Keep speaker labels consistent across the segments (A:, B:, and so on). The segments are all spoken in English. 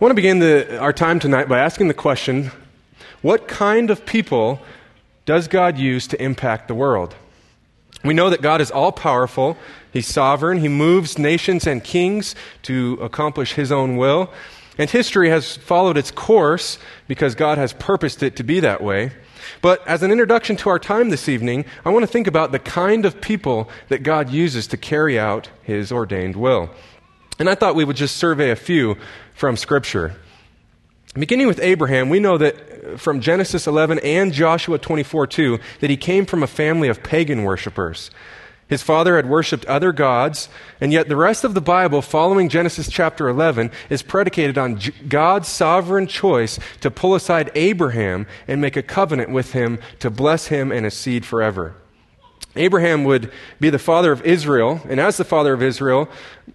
A: I want to begin the, our time tonight by asking the question what kind of people does God use to impact the world? We know that God is all powerful, He's sovereign, He moves nations and kings to accomplish His own will. And history has followed its course because God has purposed it to be that way. But as an introduction to our time this evening, I want to think about the kind of people that God uses to carry out His ordained will. And I thought we would just survey a few from Scripture. Beginning with Abraham, we know that from Genesis 11 and Joshua 24 2, that he came from a family of pagan worshippers. His father had worshiped other gods, and yet the rest of the Bible, following Genesis chapter 11, is predicated on God's sovereign choice to pull aside Abraham and make a covenant with him to bless him and his seed forever. Abraham would be the father of Israel, and as the father of Israel,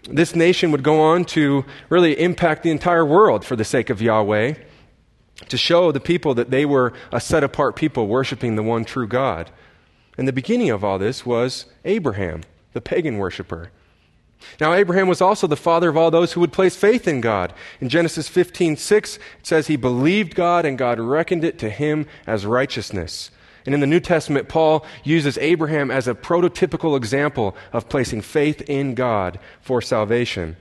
A: this nation would go on to really impact the entire world for the sake of Yahweh, to show the people that they were a set apart people worshiping the one true God. And the beginning of all this was Abraham, the pagan worshiper. Now, Abraham was also the father of all those who would place faith in God. In Genesis 15 6, it says he believed God and God reckoned it to him as righteousness. And in the New Testament, Paul uses Abraham as a prototypical example of placing faith in God for salvation.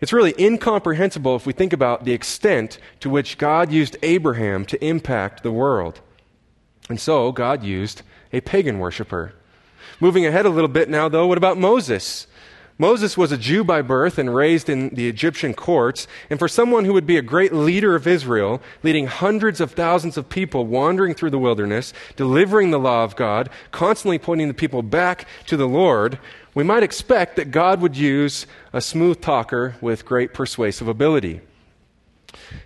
A: It's really incomprehensible if we think about the extent to which God used Abraham to impact the world. And so, God used a pagan worshiper. Moving ahead a little bit now, though, what about Moses? Moses was a Jew by birth and raised in the Egyptian courts, and for someone who would be a great leader of Israel, leading hundreds of thousands of people wandering through the wilderness, delivering the law of God, constantly pointing the people back to the Lord, we might expect that God would use a smooth talker with great persuasive ability.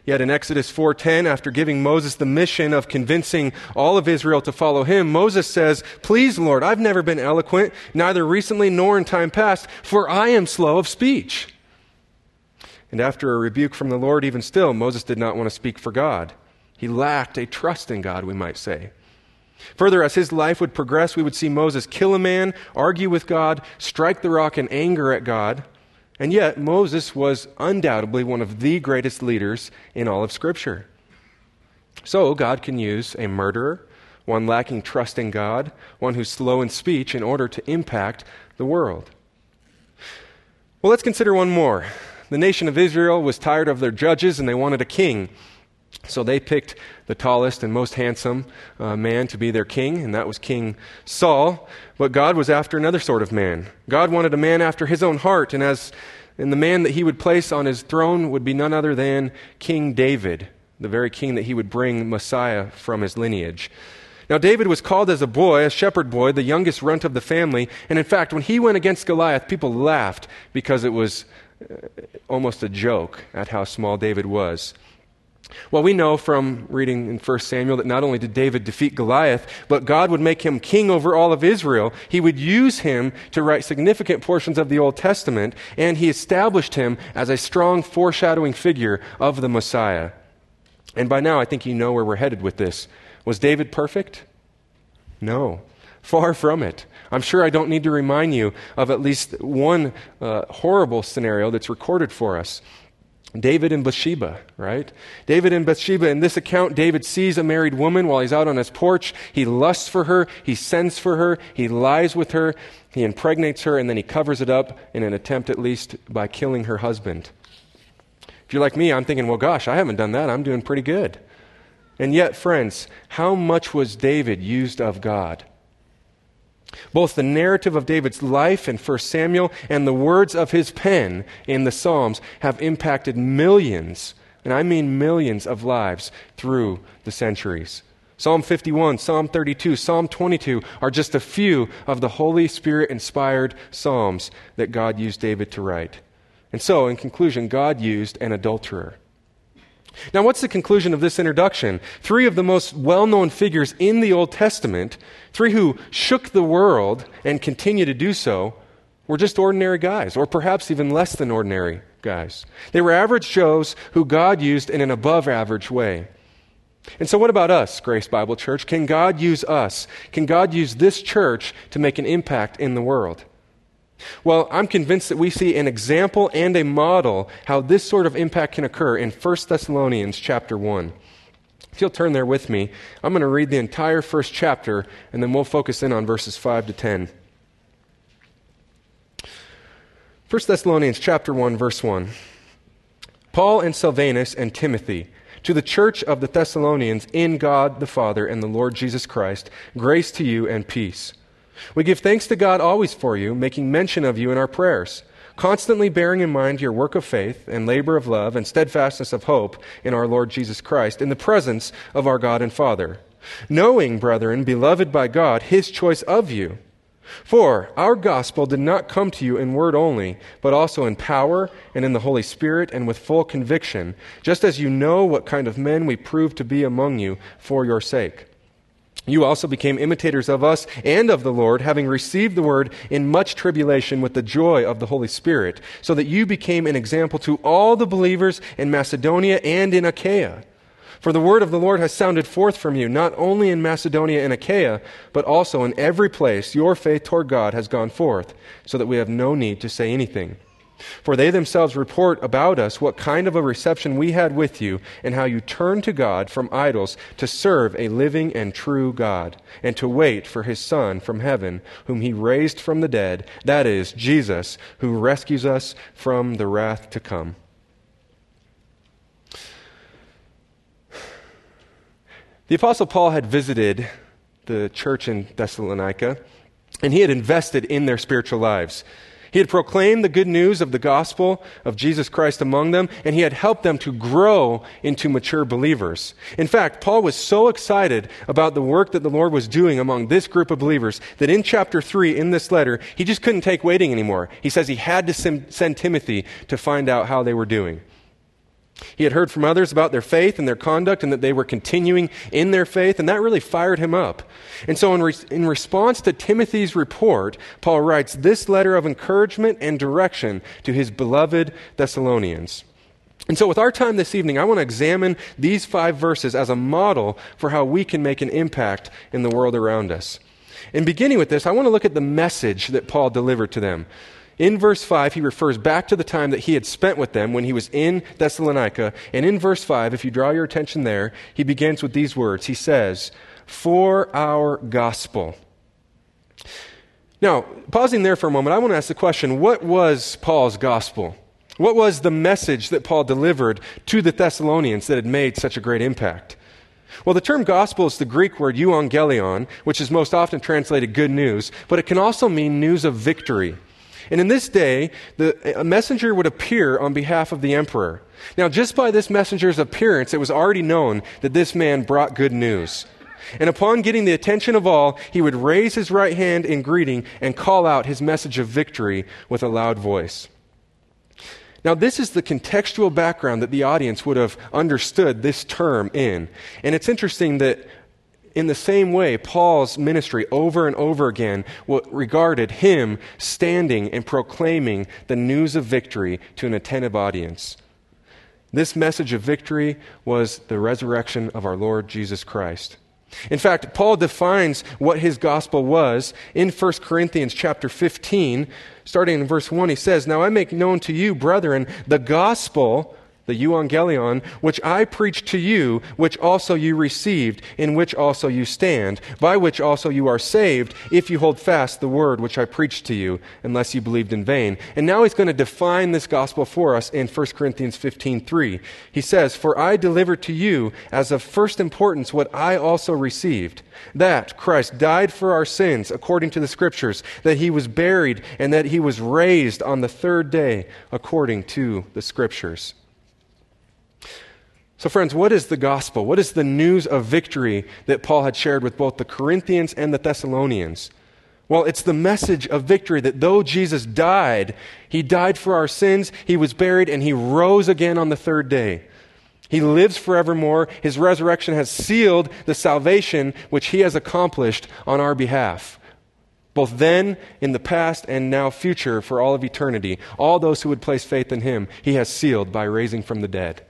A: Yet in Exodus 4:10 after giving Moses the mission of convincing all of Israel to follow him Moses says please Lord I've never been eloquent neither recently nor in time past for I am slow of speech. And after a rebuke from the Lord even still Moses did not want to speak for God. He lacked a trust in God we might say. Further, as his life would progress, we would see Moses kill a man, argue with God, strike the rock in anger at God, and yet, Moses was undoubtedly one of the greatest leaders in all of Scripture. So, God can use a murderer, one lacking trust in God, one who's slow in speech, in order to impact the world. Well, let's consider one more. The nation of Israel was tired of their judges and they wanted a king. So they picked the tallest and most handsome uh, man to be their king, and that was King Saul. But God was after another sort of man. God wanted a man after his own heart, and as and the man that he would place on his throne would be none other than King David, the very king that he would bring Messiah from his lineage. Now, David was called as a boy, a shepherd boy, the youngest runt of the family. And in fact, when he went against Goliath, people laughed because it was uh, almost a joke at how small David was. Well, we know from reading in 1 Samuel that not only did David defeat Goliath, but God would make him king over all of Israel. He would use him to write significant portions of the Old Testament, and he established him as a strong foreshadowing figure of the Messiah. And by now, I think you know where we're headed with this. Was David perfect? No. Far from it. I'm sure I don't need to remind you of at least one uh, horrible scenario that's recorded for us. David and Bathsheba, right? David and Bathsheba. In this account, David sees a married woman while he's out on his porch. He lusts for her. He sends for her. He lies with her. He impregnates her, and then he covers it up in an attempt, at least, by killing her husband. If you're like me, I'm thinking, well, gosh, I haven't done that. I'm doing pretty good. And yet, friends, how much was David used of God? Both the narrative of David's life in 1 Samuel and the words of his pen in the Psalms have impacted millions, and I mean millions of lives through the centuries. Psalm 51, Psalm 32, Psalm 22 are just a few of the Holy Spirit inspired Psalms that God used David to write. And so, in conclusion, God used an adulterer. Now, what's the conclusion of this introduction? Three of the most well known figures in the Old Testament, three who shook the world and continue to do so, were just ordinary guys, or perhaps even less than ordinary guys. They were average Joes who God used in an above average way. And so, what about us, Grace Bible Church? Can God use us? Can God use this church to make an impact in the world? Well, I'm convinced that we see an example and a model how this sort of impact can occur in 1 Thessalonians chapter 1. If you'll turn there with me, I'm going to read the entire first chapter, and then we'll focus in on verses 5 to 10. 1 Thessalonians chapter 1 verse 1. Paul and Silvanus and Timothy to the church of the Thessalonians in God the Father and the Lord Jesus Christ, grace to you and peace. We give thanks to God always for you, making mention of you in our prayers, constantly bearing in mind your work of faith and labor of love and steadfastness of hope in our Lord Jesus Christ, in the presence of our God and Father, knowing, brethren, beloved by God, his choice of you for our gospel did not come to you in word only, but also in power and in the Holy Spirit and with full conviction, just as you know what kind of men we proved to be among you for your sake. You also became imitators of us and of the Lord, having received the word in much tribulation with the joy of the Holy Spirit, so that you became an example to all the believers in Macedonia and in Achaia. For the word of the Lord has sounded forth from you, not only in Macedonia and Achaia, but also in every place your faith toward God has gone forth, so that we have no need to say anything. For they themselves report about us what kind of a reception we had with you, and how you turned to God from idols to serve a living and true God, and to wait for his Son from heaven, whom he raised from the dead, that is, Jesus, who rescues us from the wrath to come. The Apostle Paul had visited the church in Thessalonica, and he had invested in their spiritual lives. He had proclaimed the good news of the gospel of Jesus Christ among them, and he had helped them to grow into mature believers. In fact, Paul was so excited about the work that the Lord was doing among this group of believers that in chapter 3 in this letter, he just couldn't take waiting anymore. He says he had to send Timothy to find out how they were doing. He had heard from others about their faith and their conduct and that they were continuing in their faith, and that really fired him up. And so, in, re- in response to Timothy's report, Paul writes this letter of encouragement and direction to his beloved Thessalonians. And so, with our time this evening, I want to examine these five verses as a model for how we can make an impact in the world around us. And beginning with this, I want to look at the message that Paul delivered to them. In verse 5, he refers back to the time that he had spent with them when he was in Thessalonica. And in verse 5, if you draw your attention there, he begins with these words. He says, For our gospel. Now, pausing there for a moment, I want to ask the question what was Paul's gospel? What was the message that Paul delivered to the Thessalonians that had made such a great impact? Well, the term gospel is the Greek word euangelion, which is most often translated good news, but it can also mean news of victory. And in this day, the, a messenger would appear on behalf of the emperor. Now, just by this messenger's appearance, it was already known that this man brought good news. And upon getting the attention of all, he would raise his right hand in greeting and call out his message of victory with a loud voice. Now, this is the contextual background that the audience would have understood this term in. And it's interesting that in the same way, Paul's ministry over and over again regarded him standing and proclaiming the news of victory to an attentive audience. This message of victory was the resurrection of our Lord Jesus Christ. In fact, Paul defines what his gospel was in 1 Corinthians chapter 15, starting in verse 1. He says, Now I make known to you, brethren, the gospel the euangelion, which I preached to you, which also you received, in which also you stand, by which also you are saved, if you hold fast the word which I preached to you, unless you believed in vain. And now he's going to define this gospel for us in 1 Corinthians 15:3. He says, "For I delivered to you as of first importance what I also received, that Christ died for our sins according to the scriptures, that he was buried, and that he was raised on the third day according to the scriptures." So, friends, what is the gospel? What is the news of victory that Paul had shared with both the Corinthians and the Thessalonians? Well, it's the message of victory that though Jesus died, he died for our sins, he was buried, and he rose again on the third day. He lives forevermore. His resurrection has sealed the salvation which he has accomplished on our behalf. Both then, in the past, and now future for all of eternity. All those who would place faith in him, he has sealed by raising from the dead.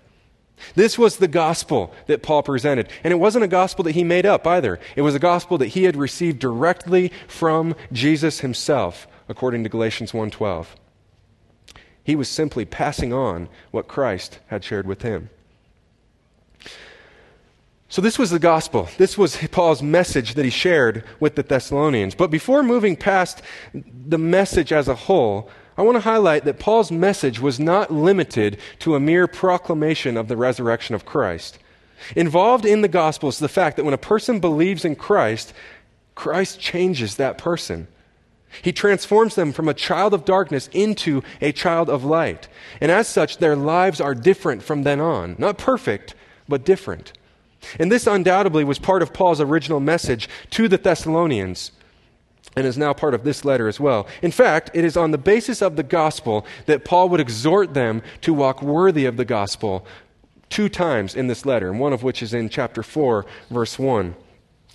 A: This was the gospel that Paul presented. And it wasn't a gospel that he made up either. It was a gospel that he had received directly from Jesus himself, according to Galatians 1:12. He was simply passing on what Christ had shared with him. So, this was the gospel. This was Paul's message that he shared with the Thessalonians. But before moving past the message as a whole, I want to highlight that Paul's message was not limited to a mere proclamation of the resurrection of Christ. Involved in the gospel is the fact that when a person believes in Christ, Christ changes that person. He transforms them from a child of darkness into a child of light. And as such, their lives are different from then on. Not perfect, but different. And this undoubtedly was part of Paul's original message to the Thessalonians and is now part of this letter as well. In fact, it is on the basis of the gospel that Paul would exhort them to walk worthy of the gospel two times in this letter, and one of which is in chapter 4, verse 1.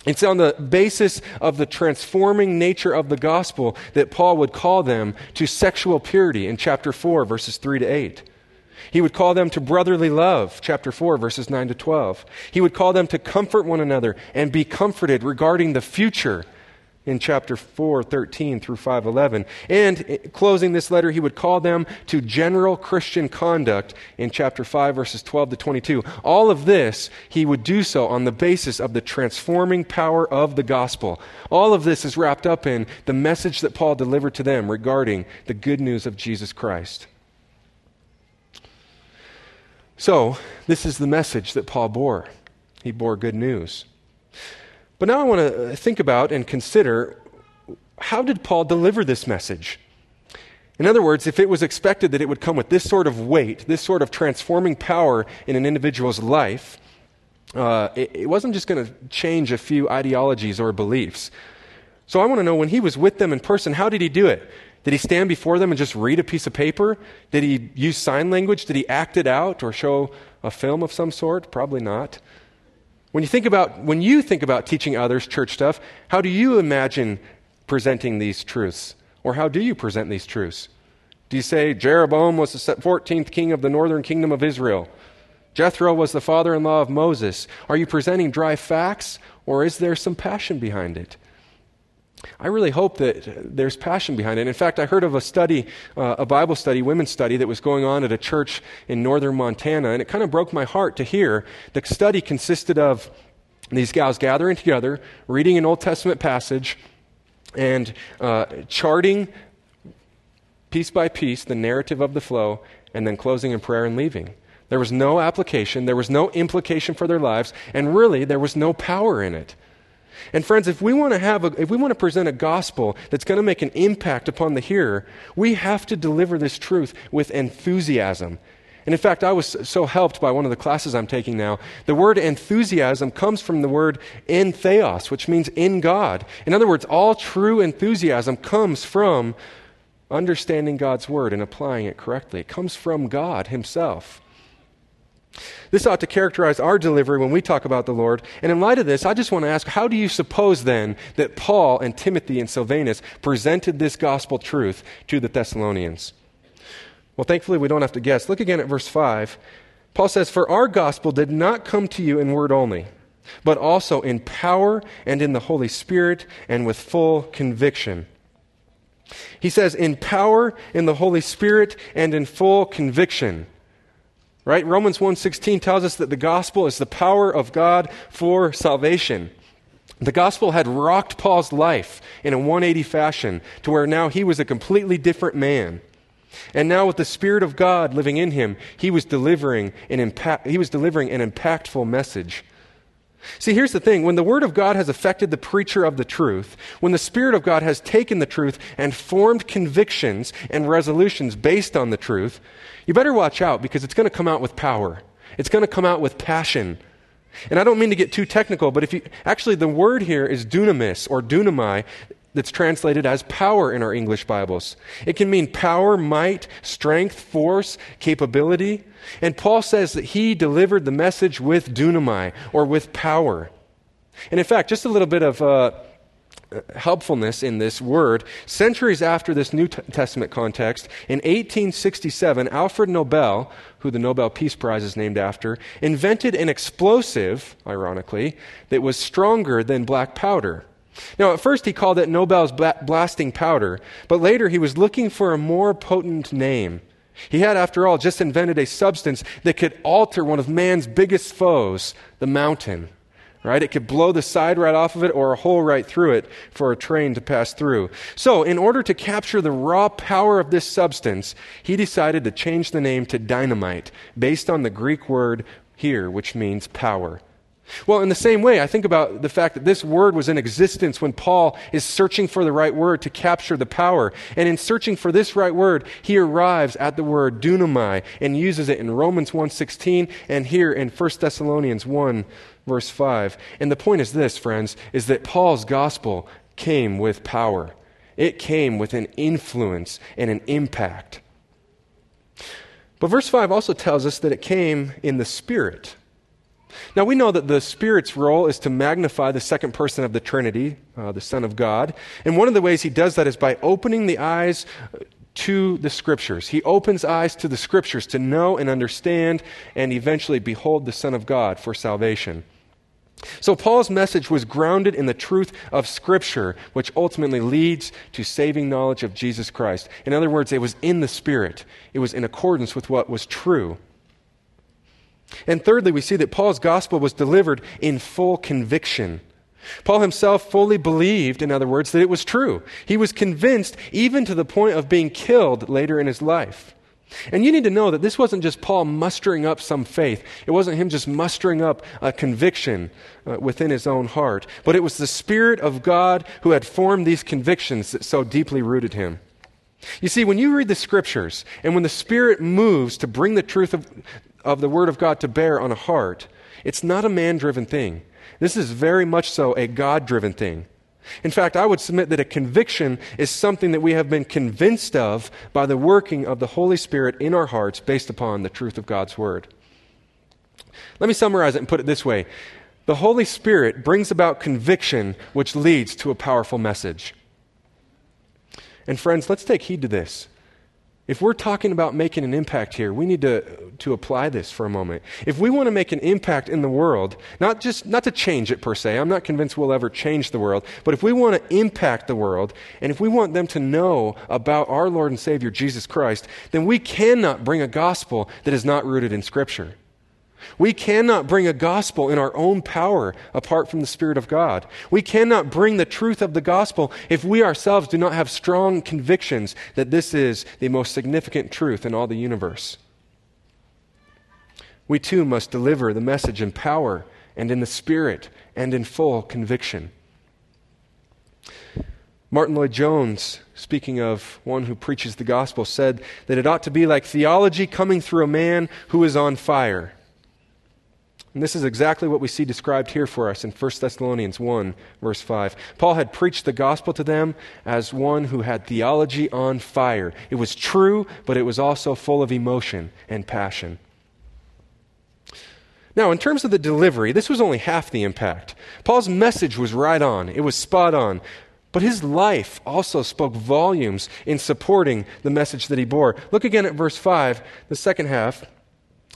A: It's on the basis of the transforming nature of the gospel that Paul would call them to sexual purity in chapter 4, verses 3 to 8. He would call them to brotherly love, chapter 4, verses 9 to 12. He would call them to comfort one another and be comforted regarding the future in chapter 4, 13 through 511. And eh, closing this letter, he would call them to general Christian conduct in chapter 5, verses 12 to 22. All of this, he would do so on the basis of the transforming power of the gospel. All of this is wrapped up in the message that Paul delivered to them regarding the good news of Jesus Christ. So, this is the message that Paul bore. He bore good news. But now I want to think about and consider how did Paul deliver this message? In other words, if it was expected that it would come with this sort of weight, this sort of transforming power in an individual's life, uh, it, it wasn't just going to change a few ideologies or beliefs. So I want to know when he was with them in person, how did he do it? Did he stand before them and just read a piece of paper? Did he use sign language? Did he act it out or show a film of some sort? Probably not. When you think about when you think about teaching others church stuff, how do you imagine presenting these truths? Or how do you present these truths? Do you say Jeroboam was the 14th king of the northern kingdom of Israel? Jethro was the father in law of Moses. Are you presenting dry facts or is there some passion behind it? I really hope that there's passion behind it. In fact, I heard of a study, uh, a Bible study, women's study, that was going on at a church in northern Montana, and it kind of broke my heart to hear. The study consisted of these gals gathering together, reading an Old Testament passage, and uh, charting piece by piece the narrative of the flow, and then closing in prayer and leaving. There was no application, there was no implication for their lives, and really, there was no power in it. And friends, if we want to have a, if we want to present a gospel that's going to make an impact upon the hearer, we have to deliver this truth with enthusiasm. And in fact, I was so helped by one of the classes I'm taking now. The word enthusiasm comes from the word in theos, which means in God. In other words, all true enthusiasm comes from understanding God's word and applying it correctly. It comes from God Himself. This ought to characterize our delivery when we talk about the Lord. And in light of this, I just want to ask how do you suppose then that Paul and Timothy and Silvanus presented this gospel truth to the Thessalonians? Well, thankfully, we don't have to guess. Look again at verse 5. Paul says, For our gospel did not come to you in word only, but also in power and in the Holy Spirit and with full conviction. He says, in power, in the Holy Spirit, and in full conviction. Right? Romans 1:16 tells us that the gospel is the power of God for salvation. The gospel had rocked Paul's life in a 180 fashion to where now he was a completely different man. And now with the spirit of God living in him, he was delivering an impact, he was delivering an impactful message. See, here's the thing. When the Word of God has affected the preacher of the truth, when the Spirit of God has taken the truth and formed convictions and resolutions based on the truth, you better watch out because it's going to come out with power. It's going to come out with passion. And I don't mean to get too technical, but if you actually the word here is dunamis or dunamai that's translated as power in our English Bibles. It can mean power, might, strength, force, capability. And Paul says that he delivered the message with dunamai or with power. And in fact, just a little bit of uh, helpfulness in this word. Centuries after this New Testament context, in 1867, Alfred Nobel, who the Nobel Peace Prize is named after, invented an explosive, ironically, that was stronger than black powder. Now, at first he called it Nobel's blasting powder, but later he was looking for a more potent name. He had, after all, just invented a substance that could alter one of man's biggest foes, the mountain. Right? It could blow the side right off of it or a hole right through it for a train to pass through. So, in order to capture the raw power of this substance, he decided to change the name to dynamite, based on the Greek word here, which means power. Well, in the same way, I think about the fact that this word was in existence when Paul is searching for the right word to capture the power. And in searching for this right word, he arrives at the word dunamai and uses it in Romans 1:16 and here in 1 Thessalonians 1 verse 5. And the point is this, friends, is that Paul's gospel came with power. It came with an influence and an impact. But verse 5 also tells us that it came in the Spirit. Now, we know that the Spirit's role is to magnify the second person of the Trinity, uh, the Son of God. And one of the ways he does that is by opening the eyes to the Scriptures. He opens eyes to the Scriptures to know and understand and eventually behold the Son of God for salvation. So, Paul's message was grounded in the truth of Scripture, which ultimately leads to saving knowledge of Jesus Christ. In other words, it was in the Spirit, it was in accordance with what was true. And thirdly, we see that Paul's gospel was delivered in full conviction. Paul himself fully believed, in other words, that it was true. He was convinced even to the point of being killed later in his life. And you need to know that this wasn't just Paul mustering up some faith. It wasn't him just mustering up a conviction uh, within his own heart. But it was the Spirit of God who had formed these convictions that so deeply rooted him. You see, when you read the Scriptures and when the Spirit moves to bring the truth of, of the Word of God to bear on a heart, it's not a man driven thing. This is very much so a God driven thing. In fact, I would submit that a conviction is something that we have been convinced of by the working of the Holy Spirit in our hearts based upon the truth of God's Word. Let me summarize it and put it this way The Holy Spirit brings about conviction, which leads to a powerful message. And friends, let's take heed to this. If we're talking about making an impact here, we need to, to apply this for a moment. If we want to make an impact in the world, not just not to change it per se, I'm not convinced we'll ever change the world, but if we want to impact the world, and if we want them to know about our Lord and Savior Jesus Christ, then we cannot bring a gospel that is not rooted in Scripture. We cannot bring a gospel in our own power apart from the Spirit of God. We cannot bring the truth of the gospel if we ourselves do not have strong convictions that this is the most significant truth in all the universe. We too must deliver the message in power and in the Spirit and in full conviction. Martyn Lloyd-Jones, speaking of one who preaches the gospel, said that it ought to be like theology coming through a man who is on fire. And this is exactly what we see described here for us in 1 Thessalonians 1, verse 5. Paul had preached the gospel to them as one who had theology on fire. It was true, but it was also full of emotion and passion. Now, in terms of the delivery, this was only half the impact. Paul's message was right on, it was spot on. But his life also spoke volumes in supporting the message that he bore. Look again at verse 5, the second half.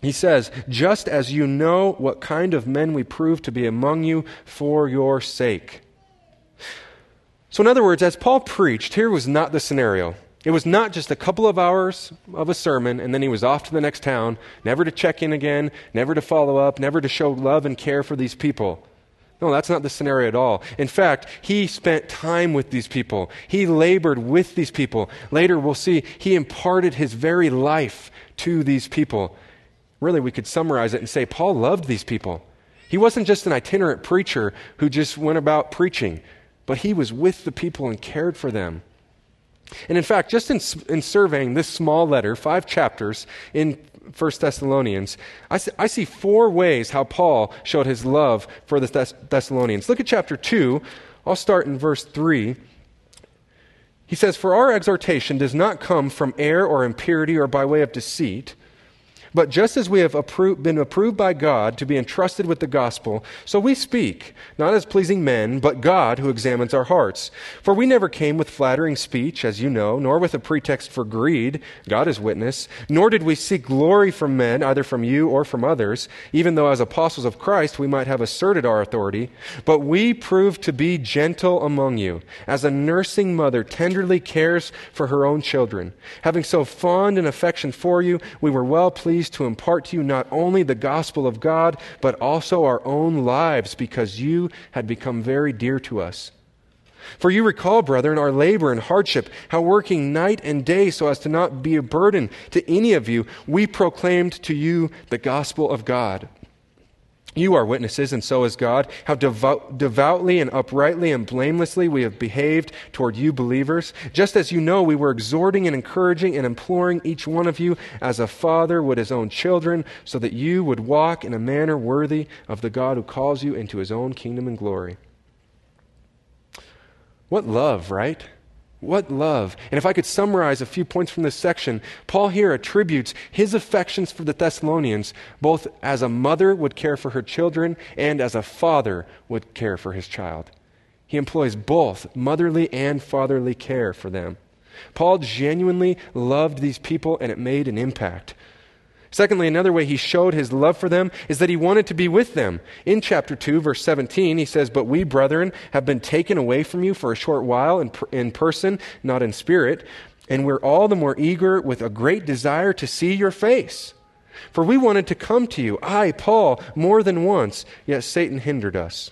A: He says, just as you know what kind of men we prove to be among you for your sake. So, in other words, as Paul preached, here was not the scenario. It was not just a couple of hours of a sermon and then he was off to the next town, never to check in again, never to follow up, never to show love and care for these people. No, that's not the scenario at all. In fact, he spent time with these people. He labored with these people. Later, we'll see he imparted his very life to these people. Really, we could summarize it and say Paul loved these people. He wasn't just an itinerant preacher who just went about preaching, but he was with the people and cared for them. And in fact, just in, in surveying this small letter, five chapters in 1 Thessalonians, I see, I see four ways how Paul showed his love for the Thess- Thessalonians. Look at chapter 2. I'll start in verse 3. He says, For our exhortation does not come from error or impurity or by way of deceit But just as we have been approved by God to be entrusted with the gospel, so we speak, not as pleasing men, but God who examines our hearts. For we never came with flattering speech, as you know, nor with a pretext for greed, God is witness, nor did we seek glory from men, either from you or from others, even though as apostles of Christ we might have asserted our authority. But we proved to be gentle among you, as a nursing mother tenderly cares for her own children. Having so fond an affection for you, we were well pleased to impart to you not only the gospel of God, but also our own lives, because you had become very dear to us. For you recall, brethren, our labor and hardship, how working night and day so as to not be a burden to any of you, we proclaimed to you the gospel of God. You are witnesses, and so is God, how devout, devoutly and uprightly and blamelessly we have behaved toward you believers. Just as you know, we were exhorting and encouraging and imploring each one of you as a father would his own children, so that you would walk in a manner worthy of the God who calls you into his own kingdom and glory. What love, right? What love. And if I could summarize a few points from this section, Paul here attributes his affections for the Thessalonians both as a mother would care for her children and as a father would care for his child. He employs both motherly and fatherly care for them. Paul genuinely loved these people and it made an impact. Secondly, another way he showed his love for them is that he wanted to be with them. In chapter 2, verse 17, he says, But we, brethren, have been taken away from you for a short while in, in person, not in spirit, and we're all the more eager with a great desire to see your face. For we wanted to come to you, I, Paul, more than once, yet Satan hindered us.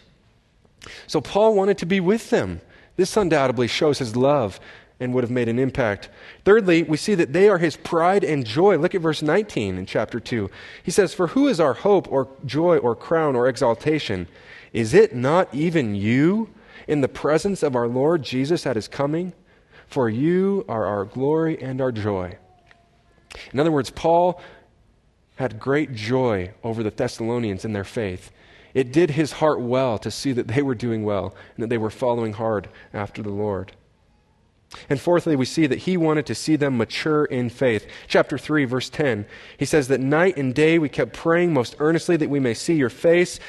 A: So Paul wanted to be with them. This undoubtedly shows his love and would have made an impact. Thirdly, we see that they are his pride and joy. Look at verse 19 in chapter 2. He says, For who is our hope or joy or crown or exaltation? Is it not even you in the presence of our Lord Jesus at his coming? For you are our glory and our joy. In other words, Paul had great joy over the Thessalonians in their faith. It did his heart well to see that they were doing well and that they were following hard after the Lord. And fourthly, we see that he wanted to see them mature in faith. Chapter 3, verse 10, he says that night and day we kept praying most earnestly that we may see your face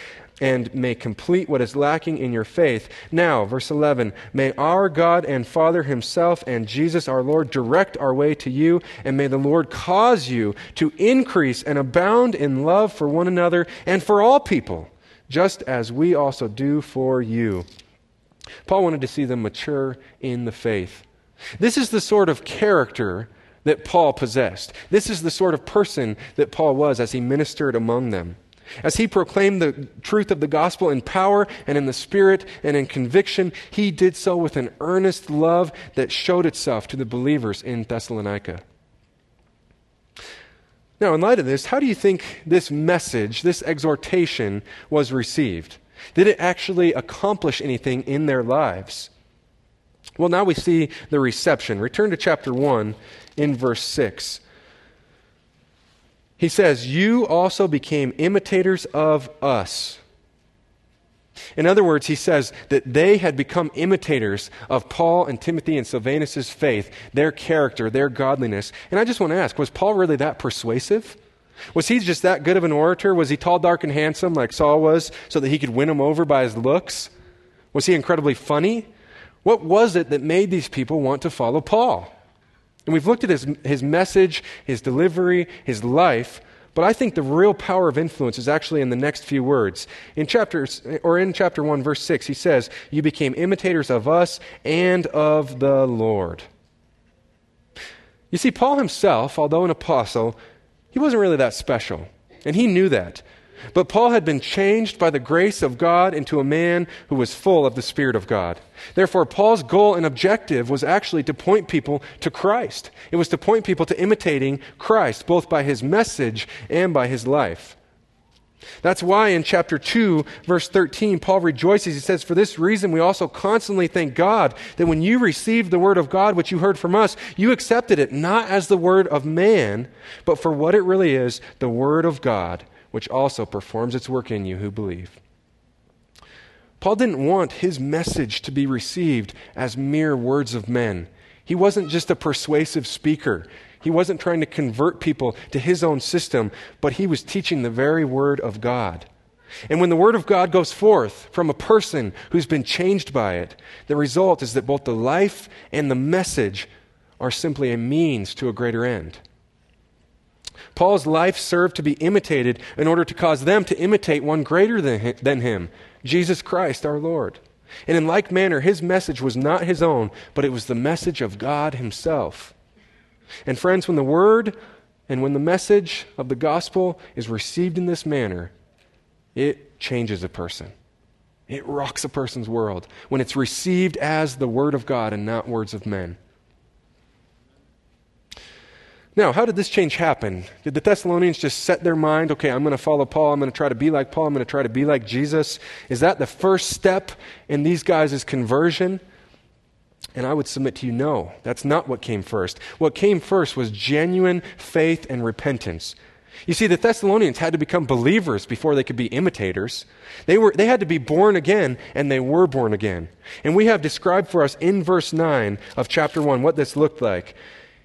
A: and may complete what is lacking in your faith. Now, verse 11, may our God and Father himself and Jesus our Lord direct our way to you, and may the Lord cause you to increase and abound in love for one another and for all people, just as we also do for you. Paul wanted to see them mature in the faith. This is the sort of character that Paul possessed. This is the sort of person that Paul was as he ministered among them. As he proclaimed the truth of the gospel in power and in the spirit and in conviction, he did so with an earnest love that showed itself to the believers in Thessalonica. Now, in light of this, how do you think this message, this exhortation, was received? Did it actually accomplish anything in their lives? Well, now we see the reception. Return to chapter 1 in verse 6. He says, You also became imitators of us. In other words, he says that they had become imitators of Paul and Timothy and Silvanus' faith, their character, their godliness. And I just want to ask was Paul really that persuasive? Was he just that good of an orator? Was he tall, dark, and handsome like Saul was so that he could win them over by his looks? Was he incredibly funny? What was it that made these people want to follow Paul? And we've looked at his, his message, his delivery, his life, but I think the real power of influence is actually in the next few words. In chapter, or in chapter 1, verse 6, he says, You became imitators of us and of the Lord. You see, Paul himself, although an apostle, he wasn't really that special. And he knew that. But Paul had been changed by the grace of God into a man who was full of the Spirit of God. Therefore, Paul's goal and objective was actually to point people to Christ. It was to point people to imitating Christ, both by his message and by his life. That's why in chapter 2, verse 13, Paul rejoices. He says, For this reason, we also constantly thank God that when you received the word of God, which you heard from us, you accepted it not as the word of man, but for what it really is the word of God which also performs its work in you who believe. Paul didn't want his message to be received as mere words of men. He wasn't just a persuasive speaker. He wasn't trying to convert people to his own system, but he was teaching the very word of God. And when the word of God goes forth from a person who's been changed by it, the result is that both the life and the message are simply a means to a greater end. Paul's life served to be imitated in order to cause them to imitate one greater than him, Jesus Christ our Lord. And in like manner, his message was not his own, but it was the message of God himself. And friends, when the word and when the message of the gospel is received in this manner, it changes a person. It rocks a person's world when it's received as the word of God and not words of men. Now, how did this change happen? Did the Thessalonians just set their mind, okay, I'm going to follow Paul, I'm going to try to be like Paul, I'm going to try to be like Jesus? Is that the first step in these guys' conversion? And I would submit to you, no, that's not what came first. What came first was genuine faith and repentance. You see, the Thessalonians had to become believers before they could be imitators. They, were, they had to be born again, and they were born again. And we have described for us in verse 9 of chapter 1 what this looked like.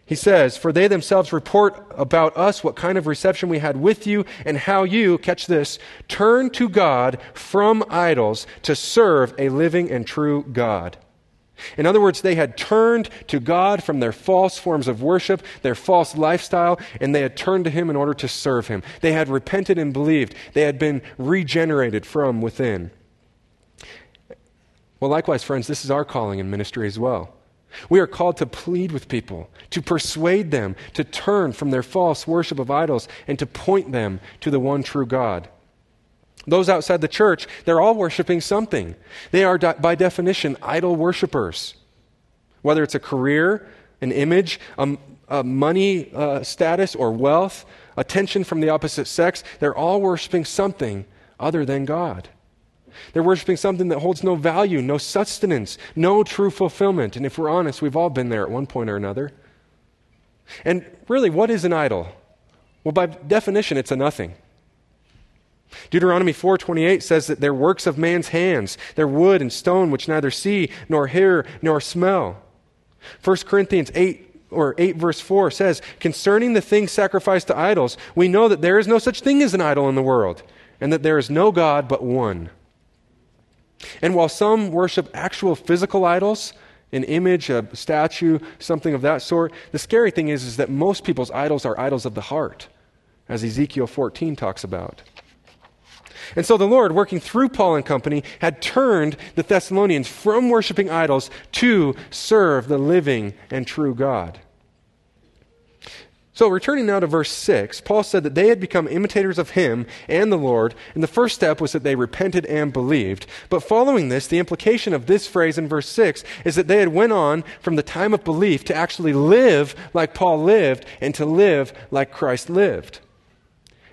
A: He says, For they themselves report about us what kind of reception we had with you, and how you, catch this, turned to God from idols to serve a living and true God. In other words, they had turned to God from their false forms of worship, their false lifestyle, and they had turned to Him in order to serve Him. They had repented and believed. They had been regenerated from within. Well, likewise, friends, this is our calling in ministry as well. We are called to plead with people, to persuade them to turn from their false worship of idols, and to point them to the one true God. Those outside the church, they're all worshiping something. They are, by definition, idol worshippers. Whether it's a career, an image, a, a money uh, status, or wealth, attention from the opposite sex, they're all worshiping something other than God. They're worshiping something that holds no value, no sustenance, no true fulfillment. And if we're honest, we've all been there at one point or another. And really, what is an idol? Well, by definition, it's a nothing. Deuteronomy 4:28 says that they're works of man's hands, they're wood and stone which neither see nor hear nor smell. 1 Corinthians 8 or 8 verse 4 says, "Concerning the things sacrificed to idols, we know that there is no such thing as an idol in the world, and that there is no God but one." And while some worship actual physical idols, an image, a statue, something of that sort, the scary thing is, is that most people's idols are idols of the heart, as Ezekiel 14 talks about. And so the Lord, working through Paul and company, had turned the Thessalonians from worshiping idols to serve the living and true God. So, returning now to verse 6, Paul said that they had become imitators of him and the Lord, and the first step was that they repented and believed. But following this, the implication of this phrase in verse 6 is that they had went on from the time of belief to actually live like Paul lived and to live like Christ lived.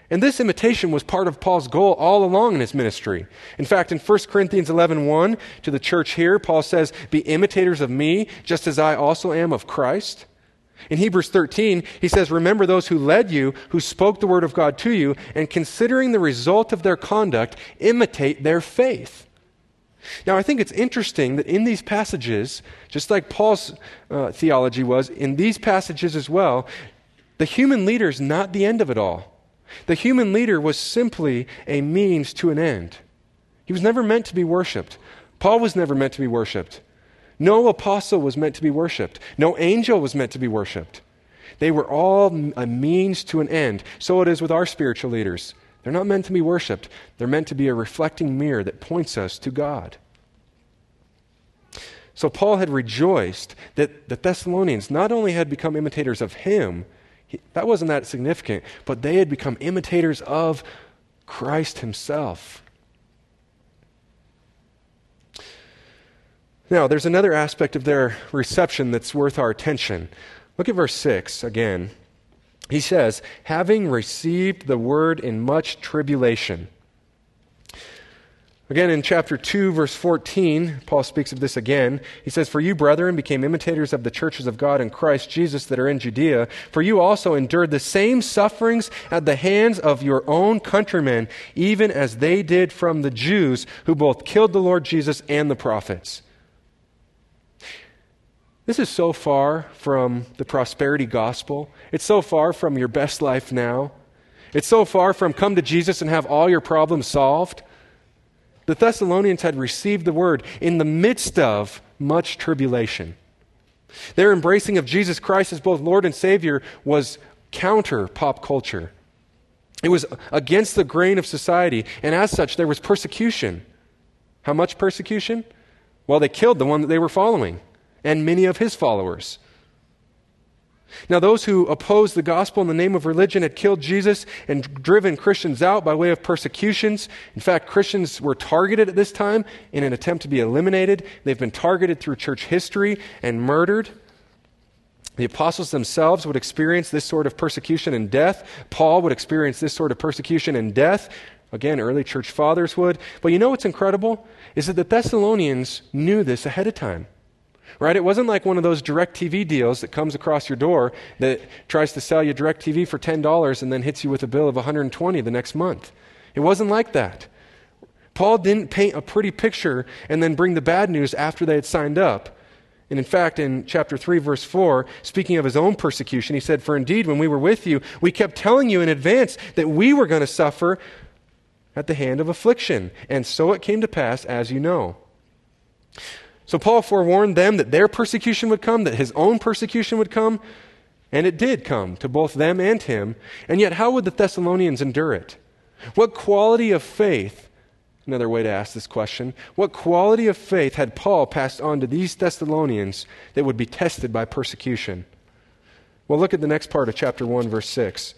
A: And this imitation was part of Paul's goal all along in his ministry. In fact, in 1 Corinthians 11:1 1, to the church here, Paul says, "Be imitators of me, just as I also am of Christ." In Hebrews 13, he says, Remember those who led you, who spoke the word of God to you, and considering the result of their conduct, imitate their faith. Now, I think it's interesting that in these passages, just like Paul's uh, theology was, in these passages as well, the human leader is not the end of it all. The human leader was simply a means to an end. He was never meant to be worshiped. Paul was never meant to be worshiped. No apostle was meant to be worshiped. No angel was meant to be worshiped. They were all a means to an end. So it is with our spiritual leaders. They're not meant to be worshiped, they're meant to be a reflecting mirror that points us to God. So Paul had rejoiced that the Thessalonians not only had become imitators of him, he, that wasn't that significant, but they had become imitators of Christ himself. Now, there's another aspect of their reception that's worth our attention. Look at verse 6 again. He says, having received the word in much tribulation. Again, in chapter 2, verse 14, Paul speaks of this again. He says, For you, brethren, became imitators of the churches of God in Christ Jesus that are in Judea. For you also endured the same sufferings at the hands of your own countrymen, even as they did from the Jews, who both killed the Lord Jesus and the prophets. This is so far from the prosperity gospel. It's so far from your best life now. It's so far from come to Jesus and have all your problems solved. The Thessalonians had received the word in the midst of much tribulation. Their embracing of Jesus Christ as both Lord and Savior was counter pop culture. It was against the grain of society, and as such, there was persecution. How much persecution? Well, they killed the one that they were following, and many of his followers. Now, those who opposed the gospel in the name of religion had killed Jesus and driven Christians out by way of persecutions. In fact, Christians were targeted at this time in an attempt to be eliminated. They've been targeted through church history and murdered. The apostles themselves would experience this sort of persecution and death. Paul would experience this sort of persecution and death. Again, early church fathers would. But you know what's incredible? Is that the Thessalonians knew this ahead of time. Right? It wasn't like one of those DirecTV deals that comes across your door that tries to sell you DirecTV for $10 and then hits you with a bill of 120 the next month. It wasn't like that. Paul didn't paint a pretty picture and then bring the bad news after they had signed up. And in fact, in chapter 3, verse 4, speaking of his own persecution, he said, For indeed, when we were with you, we kept telling you in advance that we were going to suffer at the hand of affliction. And so it came to pass, as you know. So Paul forewarned them that their persecution would come, that his own persecution would come, and it did come to both them and him. And yet, how would the Thessalonians endure it? What quality of faith Another way to ask this question What quality of faith had Paul passed on to these Thessalonians that would be tested by persecution? Well, look at the next part of chapter 1, verse 6.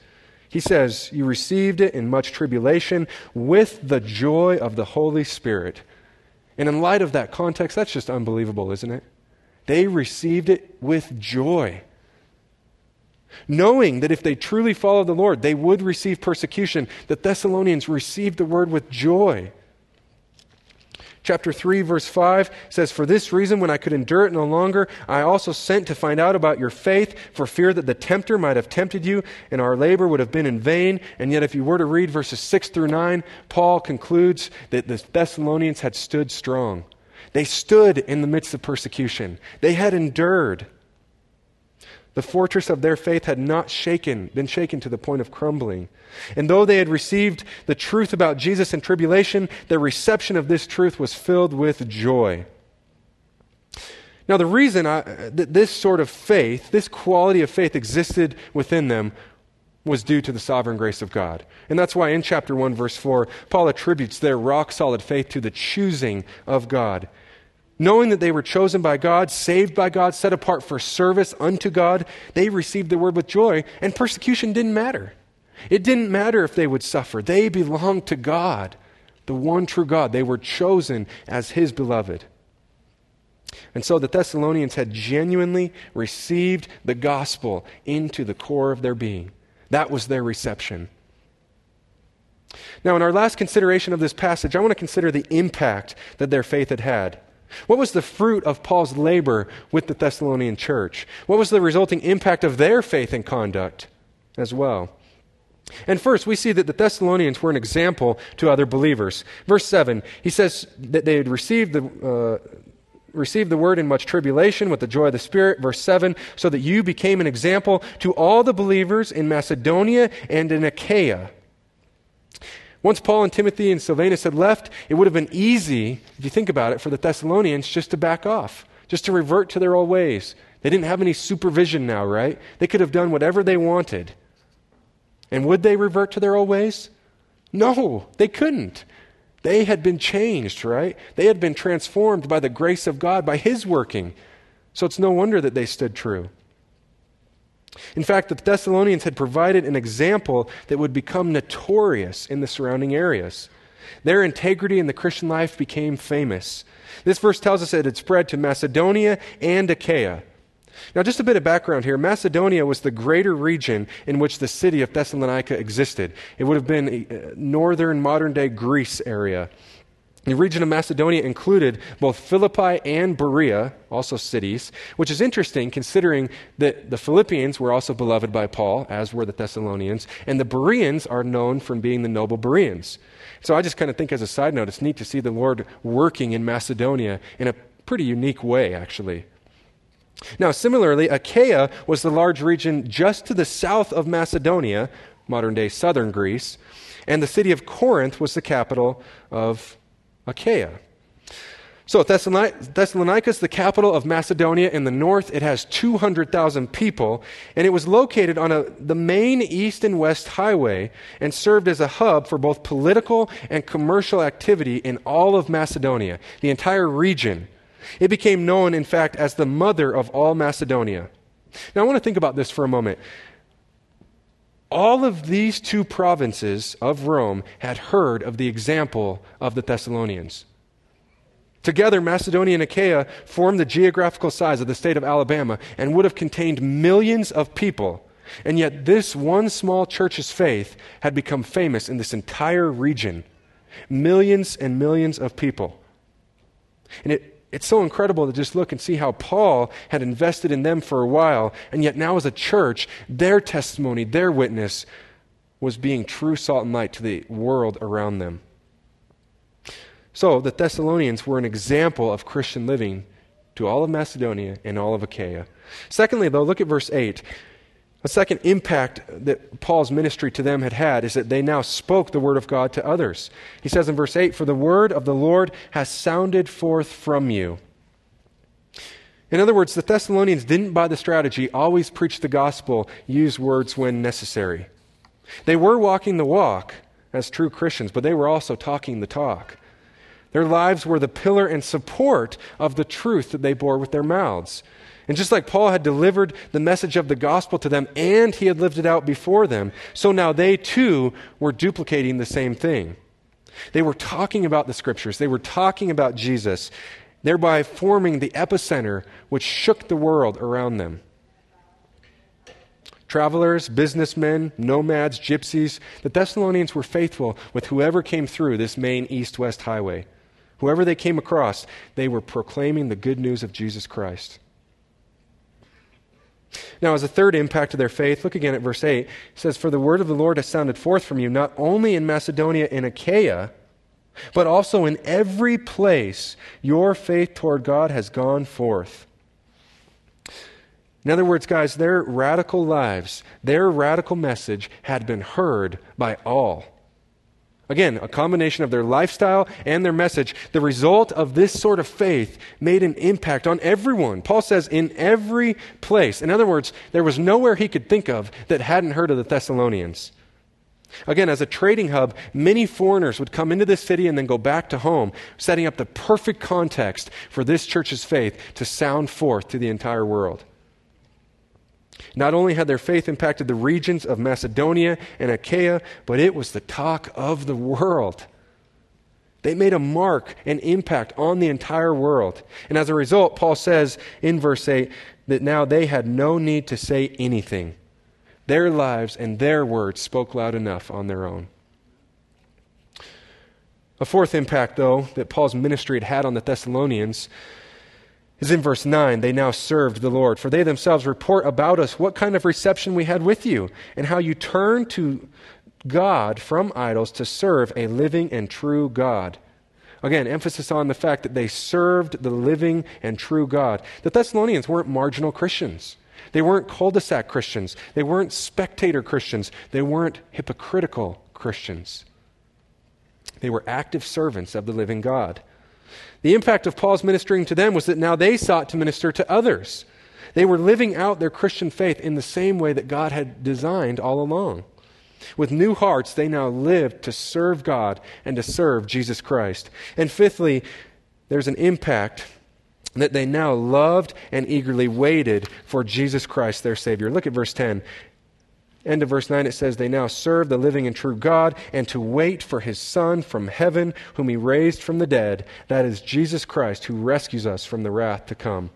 A: He says, You received it in much tribulation with the joy of the Holy Spirit. And in light of that context, that's just unbelievable, isn't it? They received it with joy. Knowing that if they truly followed the Lord, they would receive persecution, the Thessalonians received the word with joy chapter 3, verse 5 says, For this reason, when I could endure it no longer, I also sent to find out about your faith, for fear that the tempter might have tempted you, and our labor would have been in vain. And yet, if you were to read verses 6 through 9, Paul concludes that the Thessalonians had stood strong. They stood in the midst of persecution, they had endured. The fortress of their faith had not shaken, been shaken to the point of crumbling. And though they had received the truth about Jesus in tribulation, their reception of this truth was filled with joy. Now, the reason I, that this sort of faith, this quality of faith existed within them was due to the sovereign grace of God. And that's why in chapter 1, verse 4, Paul attributes their rock solid faith to the choosing of God. Knowing that they were chosen by God, saved by God, set apart for service unto God, they received the word with joy, and persecution didn't matter. It didn't matter if they would suffer. They belonged to God, the one true God. They were chosen as His beloved. And so the Thessalonians had genuinely received the gospel into the core of their being. That was their reception. Now, in our last consideration of this passage, I want to consider the impact that their faith had had. What was the fruit of Paul's labor with the Thessalonian church? What was the resulting impact of their faith and conduct as well? And first, we see that the Thessalonians were an example to other believers. Verse 7, he says that they had received the, uh, received the word in much tribulation with the joy of the Spirit. Verse 7, so that you became an example to all the believers in Macedonia and in Achaia. Once Paul and Timothy and Silvanus had left, it would have been easy, if you think about it, for the Thessalonians just to back off, just to revert to their old ways. They didn't have any supervision now, right? They could have done whatever they wanted. And would they revert to their old ways? No, they couldn't. They had been changed, right? They had been transformed by the grace of God, by His working. So it's no wonder that they stood true. In fact, the Thessalonians had provided an example that would become notorious in the surrounding areas. Their integrity in the Christian life became famous. This verse tells us that it spread to Macedonia and Achaia. Now, just a bit of background here. Macedonia was the greater region in which the city of Thessalonica existed. It would have been northern modern day Greece area. The region of Macedonia included both Philippi and Berea, also cities, which is interesting considering that the Philippians were also beloved by Paul, as were the Thessalonians, and the Bereans are known for being the noble Bereans. So I just kind of think, as a side note, it's neat to see the Lord working in Macedonia in a pretty unique way, actually. Now, similarly, Achaia was the large region just to the south of Macedonia, modern day southern Greece, and the city of Corinth was the capital of Achaia. So, Thessalonica is the capital of Macedonia in the north. It has 200,000 people, and it was located on a, the main east and west highway and served as a hub for both political and commercial activity in all of Macedonia, the entire region. It became known, in fact, as the mother of all Macedonia. Now, I want to think about this for a moment. All of these two provinces of Rome had heard of the example of the Thessalonians. Together, Macedonia and Achaia formed the geographical size of the state of Alabama and would have contained millions of people. And yet, this one small church's faith had become famous in this entire region. Millions and millions of people. And it, it's so incredible to just look and see how Paul had invested in them for a while, and yet now, as a church, their testimony, their witness, was being true salt and light to the world around them. So the Thessalonians were an example of Christian living to all of Macedonia and all of Achaia. Secondly, though, look at verse 8. A second impact that Paul's ministry to them had had is that they now spoke the word of God to others. He says in verse 8, For the word of the Lord has sounded forth from you. In other words, the Thessalonians didn't, by the strategy, always preach the gospel, use words when necessary. They were walking the walk as true Christians, but they were also talking the talk. Their lives were the pillar and support of the truth that they bore with their mouths. And just like Paul had delivered the message of the gospel to them and he had lived it out before them, so now they too were duplicating the same thing. They were talking about the scriptures, they were talking about Jesus, thereby forming the epicenter which shook the world around them. Travelers, businessmen, nomads, gypsies, the Thessalonians were faithful with whoever came through this main east west highway. Whoever they came across, they were proclaiming the good news of Jesus Christ. Now, as a third impact of their faith, look again at verse 8. It says, For the word of the Lord has sounded forth from you, not only in Macedonia and Achaia, but also in every place your faith toward God has gone forth. In other words, guys, their radical lives, their radical message had been heard by all. Again, a combination of their lifestyle and their message. The result of this sort of faith made an impact on everyone. Paul says, in every place. In other words, there was nowhere he could think of that hadn't heard of the Thessalonians. Again, as a trading hub, many foreigners would come into this city and then go back to home, setting up the perfect context for this church's faith to sound forth to the entire world. Not only had their faith impacted the regions of Macedonia and Achaia, but it was the talk of the world. They made a mark, and impact on the entire world. And as a result, Paul says in verse 8 that now they had no need to say anything. Their lives and their words spoke loud enough on their own. A fourth impact, though, that Paul's ministry had had on the Thessalonians is in verse 9. They now served the Lord. For they themselves report about us what kind of reception we had with you, and how you turned to God from idols to serve a living and true God. Again, emphasis on the fact that they served the living and true God. The Thessalonians weren't marginal Christians. They weren't cul de sac Christians. They weren't spectator Christians. They weren't hypocritical Christians. They were active servants of the living God. The impact of Paul's ministering to them was that now they sought to minister to others. They were living out their Christian faith in the same way that God had designed all along. With new hearts, they now lived to serve God and to serve Jesus Christ. And fifthly, there's an impact that they now loved and eagerly waited for Jesus Christ, their Savior. Look at verse 10. End of verse 9, it says, They now serve the living and true God and to wait for his Son from heaven, whom he raised from the dead. That is Jesus Christ, who rescues us from the wrath to come.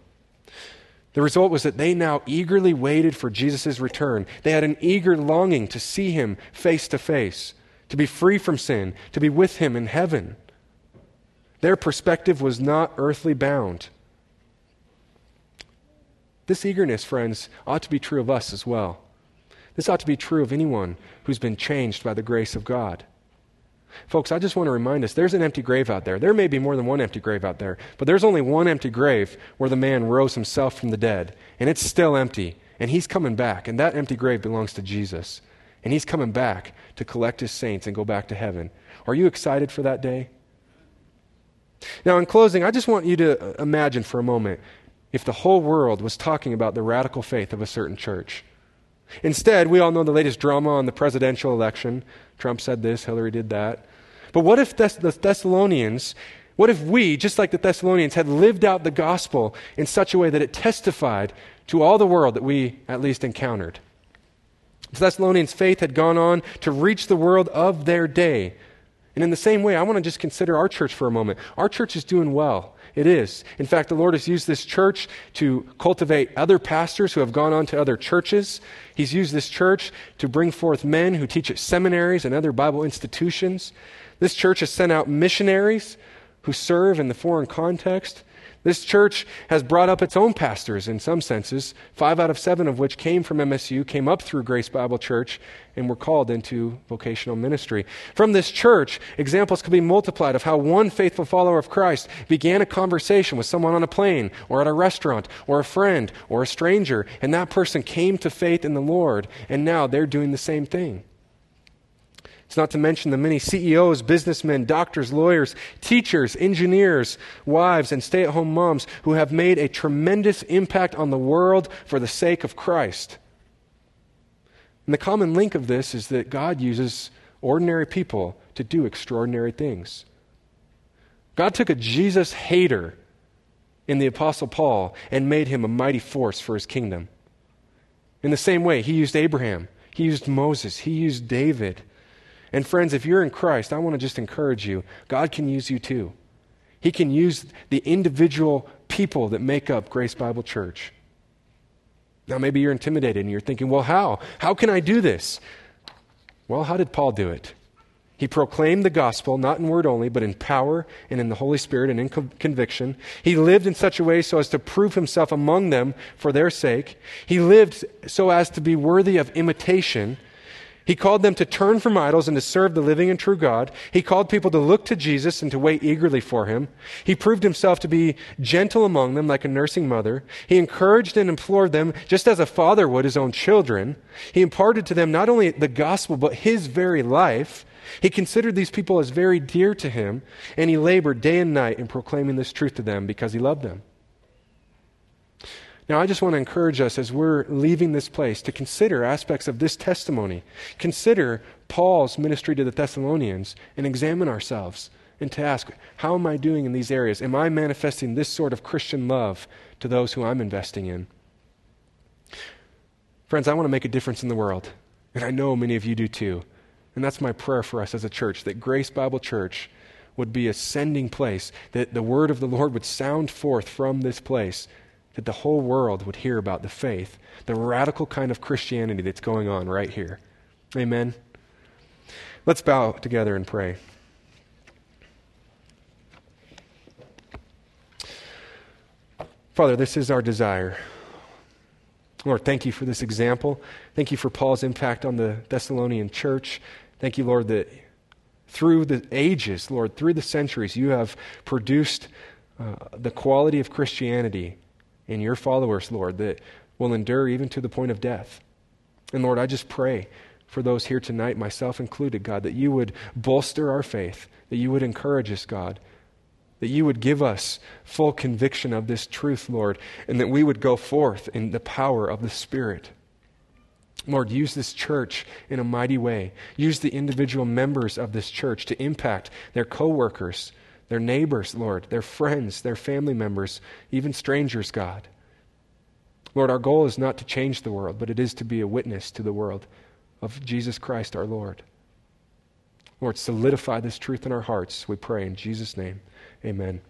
A: The result was that they now eagerly waited for Jesus' return. They had an eager longing to see him face to face, to be free from sin, to be with him in heaven. Their perspective was not earthly bound. This eagerness, friends, ought to be true of us as well. This ought to be true of anyone who's been changed by the grace of God. Folks, I just want to remind us there's an empty grave out there. There may be more than one empty grave out there, but there's only one empty grave where the man rose himself from the dead, and it's still empty, and he's coming back, and that empty grave belongs to Jesus. And he's coming back to collect his saints and go back to heaven. Are you excited for that day? Now, in closing, I just want you to imagine for a moment if the whole world was talking about the radical faith of a certain church. Instead, we all know the latest drama on the presidential election. Trump said this, Hillary did that. But what if Thess- the Thessalonians, what if we, just like the Thessalonians, had lived out the gospel in such a way that it testified to all the world that we at least encountered? The Thessalonians' faith had gone on to reach the world of their day. And in the same way, I want to just consider our church for a moment. Our church is doing well. It is. In fact, the Lord has used this church to cultivate other pastors who have gone on to other churches. He's used this church to bring forth men who teach at seminaries and other Bible institutions. This church has sent out missionaries who serve in the foreign context. This church has brought up its own pastors in some senses, five out of seven of which came from MSU, came up through Grace Bible Church, and were called into vocational ministry. From this church, examples could be multiplied of how one faithful follower of Christ began a conversation with someone on a plane, or at a restaurant, or a friend, or a stranger, and that person came to faith in the Lord, and now they're doing the same thing. It's not to mention the many CEOs, businessmen, doctors, lawyers, teachers, engineers, wives, and stay at home moms who have made a tremendous impact on the world for the sake of Christ. And the common link of this is that God uses ordinary people to do extraordinary things. God took a Jesus hater in the Apostle Paul and made him a mighty force for his kingdom. In the same way, he used Abraham, he used Moses, he used David. And friends, if you're in Christ, I want to just encourage you God can use you too. He can use the individual people that make up Grace Bible Church. Now, maybe you're intimidated and you're thinking, well, how? How can I do this? Well, how did Paul do it? He proclaimed the gospel, not in word only, but in power and in the Holy Spirit and in conviction. He lived in such a way so as to prove himself among them for their sake. He lived so as to be worthy of imitation he called them to turn from idols and to serve the living and true God. He called people to look to Jesus and to wait eagerly for him. He proved himself to be gentle among them like a nursing mother. He encouraged and implored them just as a father would his own children. He imparted to them not only the gospel, but his very life. He considered these people as very dear to him, and he labored day and night in proclaiming this truth to them because he loved them. Now, I just want to encourage us as we're leaving this place to consider aspects of this testimony. Consider Paul's ministry to the Thessalonians and examine ourselves and to ask, how am I doing in these areas? Am I manifesting this sort of Christian love to those who I'm investing in? Friends, I want to make a difference in the world, and I know many of you do too. And that's my prayer for us as a church that Grace Bible Church would be a sending place, that the word of the Lord would sound forth from this place that the whole world would hear about the faith, the radical kind of Christianity that's going on right here. Amen. Let's bow together and pray. Father, this is our desire. Lord, thank you for this example. Thank you for Paul's impact on the Thessalonian church. Thank you, Lord, that through the ages, Lord, through the centuries, you have produced uh, the quality of Christianity in your followers, Lord, that will endure even to the point of death. And Lord, I just pray for those here tonight, myself included, God, that you would bolster our faith, that you would encourage us, God, that you would give us full conviction of this truth, Lord, and that we would go forth in the power of the Spirit. Lord, use this church in a mighty way. Use the individual members of this church to impact their coworkers, their neighbors, Lord, their friends, their family members, even strangers, God. Lord, our goal is not to change the world, but it is to be a witness to the world of Jesus Christ our Lord. Lord, solidify this truth in our hearts, we pray in Jesus' name. Amen.